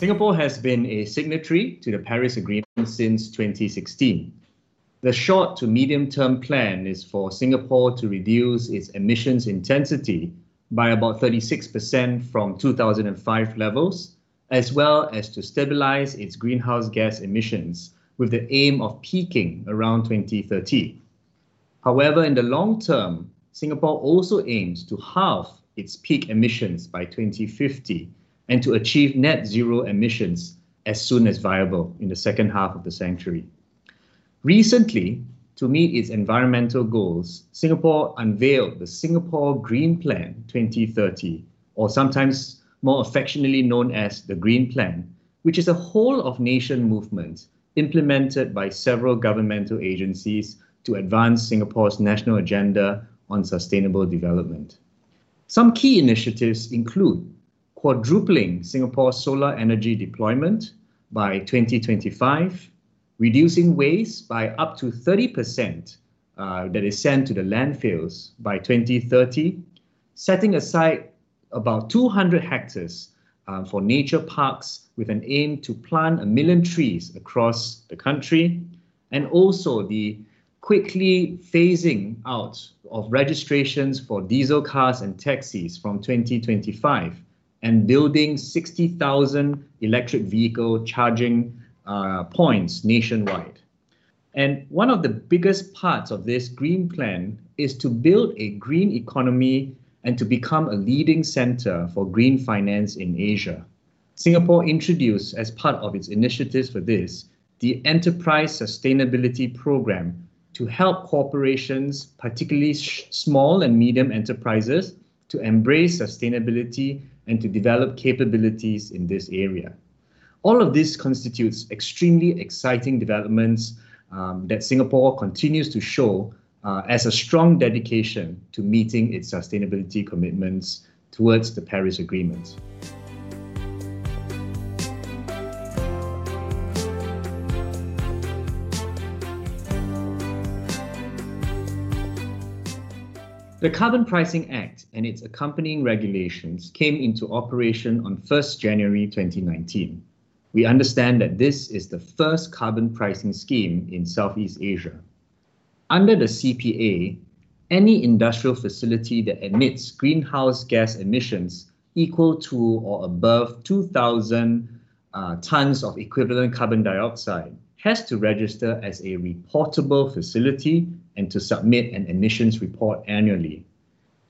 Singapore has been a signatory to the Paris Agreement since 2016. The short to medium term plan is for Singapore to reduce its emissions intensity by about 36% from 2005 levels, as well as to stabilize its greenhouse gas emissions with the aim of peaking around 2030. However, in the long term, Singapore also aims to halve its peak emissions by 2050 and to achieve net zero emissions as soon as viable in the second half of the century. Recently, to meet its environmental goals, Singapore unveiled the Singapore Green Plan 2030, or sometimes more affectionately known as the Green Plan, which is a whole of nation movement implemented by several governmental agencies to advance Singapore's national agenda on sustainable development. Some key initiatives include quadrupling Singapore's solar energy deployment by 2025, reducing waste by up to 30% uh, that is sent to the landfills by 2030, setting aside about 200 hectares uh, for nature parks with an aim to plant a million trees across the country, and also the quickly phasing out of registrations for diesel cars and taxis from 2025 and building 60,000 electric vehicle charging uh, points nationwide. And one of the biggest parts of this green plan is to build a green economy and to become a leading center for green finance in Asia. Singapore introduced, as part of its initiatives for this, the Enterprise Sustainability Program to help corporations, particularly small and medium enterprises, to embrace sustainability and to develop capabilities in this area. All of this constitutes extremely exciting developments um, that Singapore continues to show uh, as a strong dedication to meeting its sustainability commitments towards the Paris Agreement. The Carbon Pricing Act and its accompanying regulations came into operation on 1st January 2019. We understand that this is the first carbon pricing scheme in Southeast Asia. Under the CPA, any industrial facility that emits greenhouse gas emissions equal to or above 2,000 uh, tons of equivalent carbon dioxide has to register as a reportable facility and to submit an emissions report annually.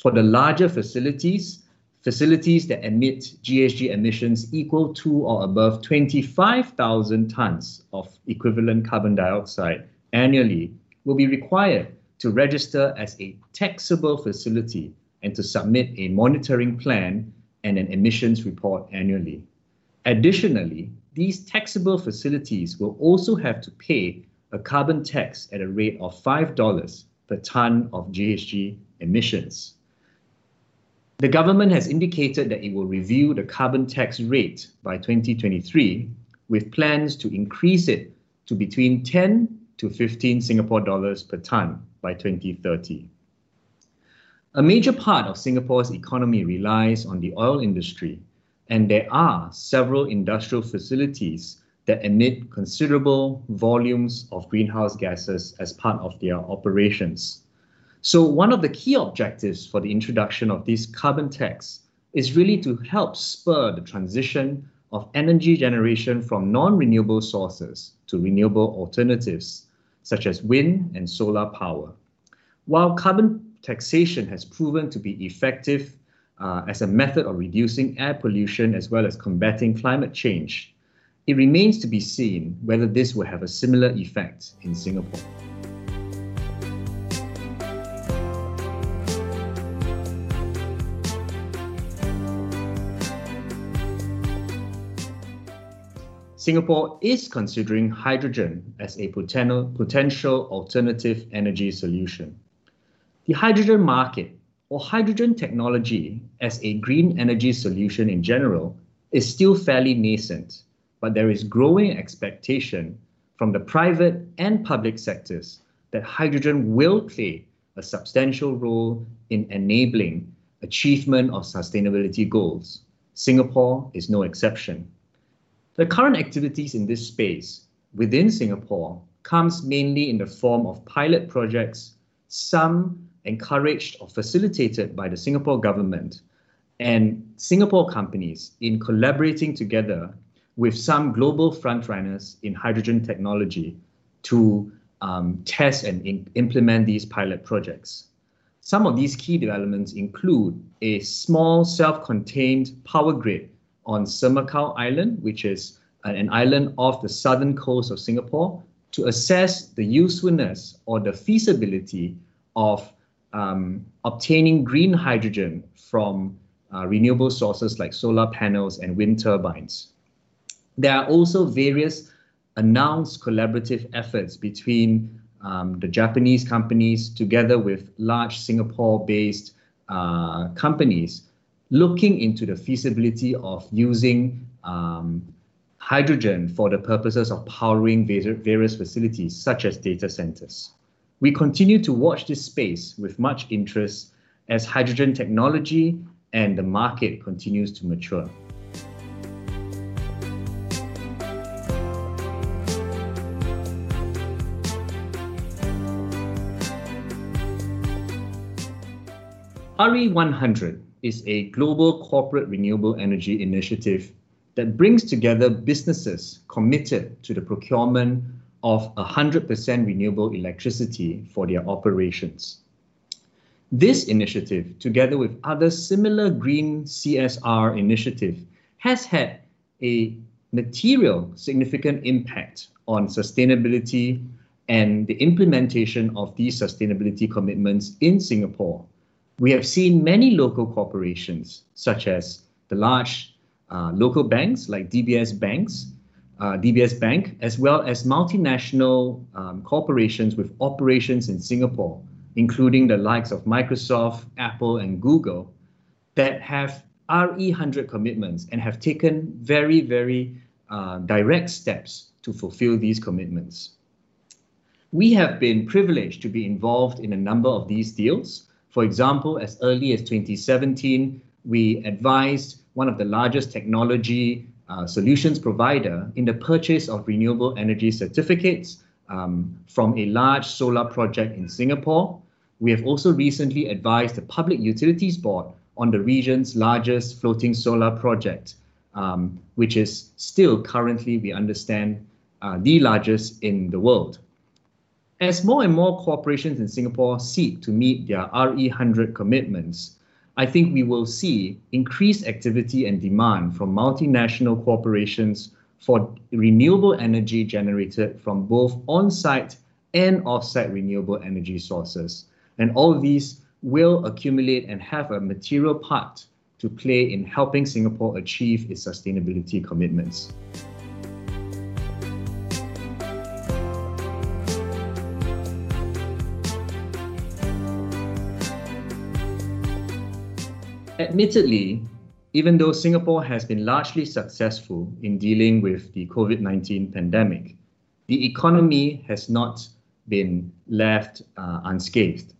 For the larger facilities, facilities that emit GHG emissions equal to or above 25,000 tons of equivalent carbon dioxide annually will be required to register as a taxable facility and to submit a monitoring plan and an emissions report annually. Additionally, these taxable facilities will also have to pay a carbon tax at a rate of $5 per ton of GHG emissions. The government has indicated that it will review the carbon tax rate by 2023 with plans to increase it to between 10 to 15 Singapore dollars per ton by 2030. A major part of Singapore's economy relies on the oil industry, and there are several industrial facilities that emit considerable volumes of greenhouse gases as part of their operations. So, one of the key objectives for the introduction of these carbon tax is really to help spur the transition of energy generation from non renewable sources to renewable alternatives such as wind and solar power. While carbon taxation has proven to be effective uh, as a method of reducing air pollution as well as combating climate change, it remains to be seen whether this will have a similar effect in Singapore. Singapore is considering hydrogen as a potential alternative energy solution. The hydrogen market, or hydrogen technology as a green energy solution in general, is still fairly nascent, but there is growing expectation from the private and public sectors that hydrogen will play a substantial role in enabling achievement of sustainability goals. Singapore is no exception. The current activities in this space within Singapore comes mainly in the form of pilot projects, some encouraged or facilitated by the Singapore government and Singapore companies in collaborating together with some global frontrunners in hydrogen technology to um, test and in implement these pilot projects. Some of these key developments include a small self-contained power grid on Semakau Island, which is an island off the southern coast of Singapore, to assess the usefulness or the feasibility of um, obtaining green hydrogen from uh, renewable sources like solar panels and wind turbines. There are also various announced collaborative efforts between um, the Japanese companies together with large Singapore-based uh, companies looking into the feasibility of using um, hydrogen for the purposes of powering various facilities such as data centers. We continue to watch this space with much interest as hydrogen technology and the market continues to mature. RE100 is a global corporate renewable energy initiative that brings together businesses committed to the procurement of 100% renewable electricity for their operations. This initiative, together with other similar green CSR initiative, has had a material significant impact on sustainability and the implementation of these sustainability commitments in Singapore. We have seen many local corporations, such as the large uh, local banks like DBS Banks, uh, DBS Bank, as well as multinational um, corporations with operations in Singapore, including the likes of Microsoft, Apple, and Google, that have RE100 commitments and have taken very, very uh, direct steps to fulfill these commitments. We have been privileged to be involved in a number of these deals. For example, as early as 2017, we advised one of the largest technology uh, solutions provider in the purchase of renewable energy certificates um, from a large solar project in Singapore. We have also recently advised the Public Utilities Board on the region's largest floating solar project, um, which is still currently, we understand, uh, the largest in the world. As more and more corporations in Singapore seek to meet their RE100 commitments, I think we will see increased activity and demand from multinational corporations for renewable energy generated from both on-site and off-site renewable energy sources. And all of these will accumulate and have a material part to play in helping Singapore achieve its sustainability commitments. Admittedly, even though Singapore has been largely successful in dealing with the COVID 19 pandemic, the economy has not been left uh, unscathed.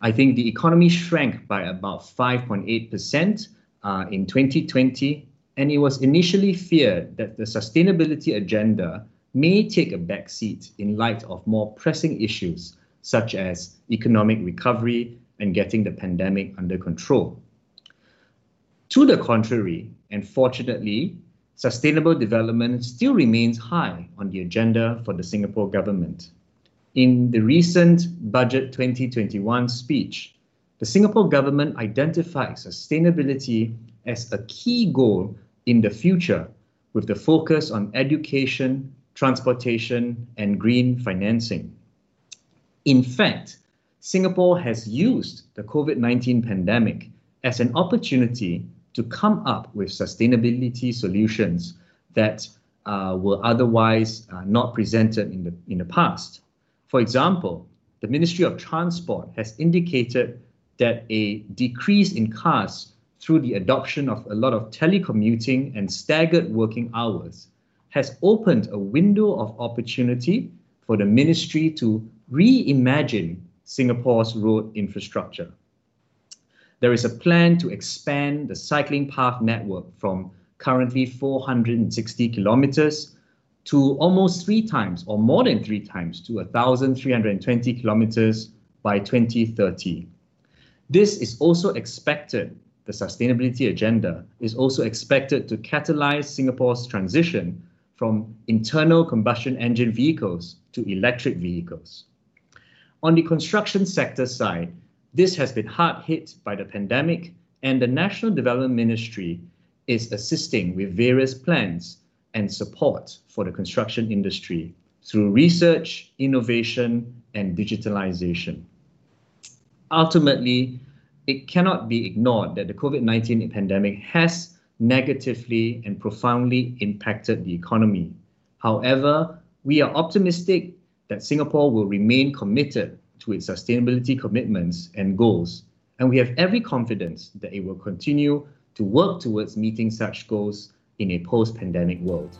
I think the economy shrank by about 5.8% uh, in 2020, and it was initially feared that the sustainability agenda may take a backseat in light of more pressing issues such as economic recovery and getting the pandemic under control. To the contrary, and fortunately, sustainable development still remains high on the agenda for the Singapore government. In the recent Budget 2021 speech, the Singapore government identified sustainability as a key goal in the future with the focus on education, transportation, and green financing. In fact, Singapore has used the COVID 19 pandemic as an opportunity to come up with sustainability solutions that uh, were otherwise uh, not presented in the, in the past. For example, the Ministry of Transport has indicated that a decrease in cars through the adoption of a lot of telecommuting and staggered working hours has opened a window of opportunity for the ministry to reimagine Singapore's road infrastructure there is a plan to expand the cycling path network from currently 460 kilometers, to almost three times or more than three times to 1,320 kilometers by 2030. This is also expected, the sustainability agenda is also expected to catalyze Singapore's transition from internal combustion engine vehicles to electric vehicles. On the construction sector side, this has been hard hit by the pandemic and the National Development Ministry is assisting with various plans and support for the construction industry through research, innovation, and digitalization. Ultimately, it cannot be ignored that the COVID 19 pandemic has negatively and profoundly impacted the economy. However, we are optimistic that Singapore will remain committed to its sustainability commitments and goals, and we have every confidence that it will continue to work towards meeting such goals in a post pandemic world.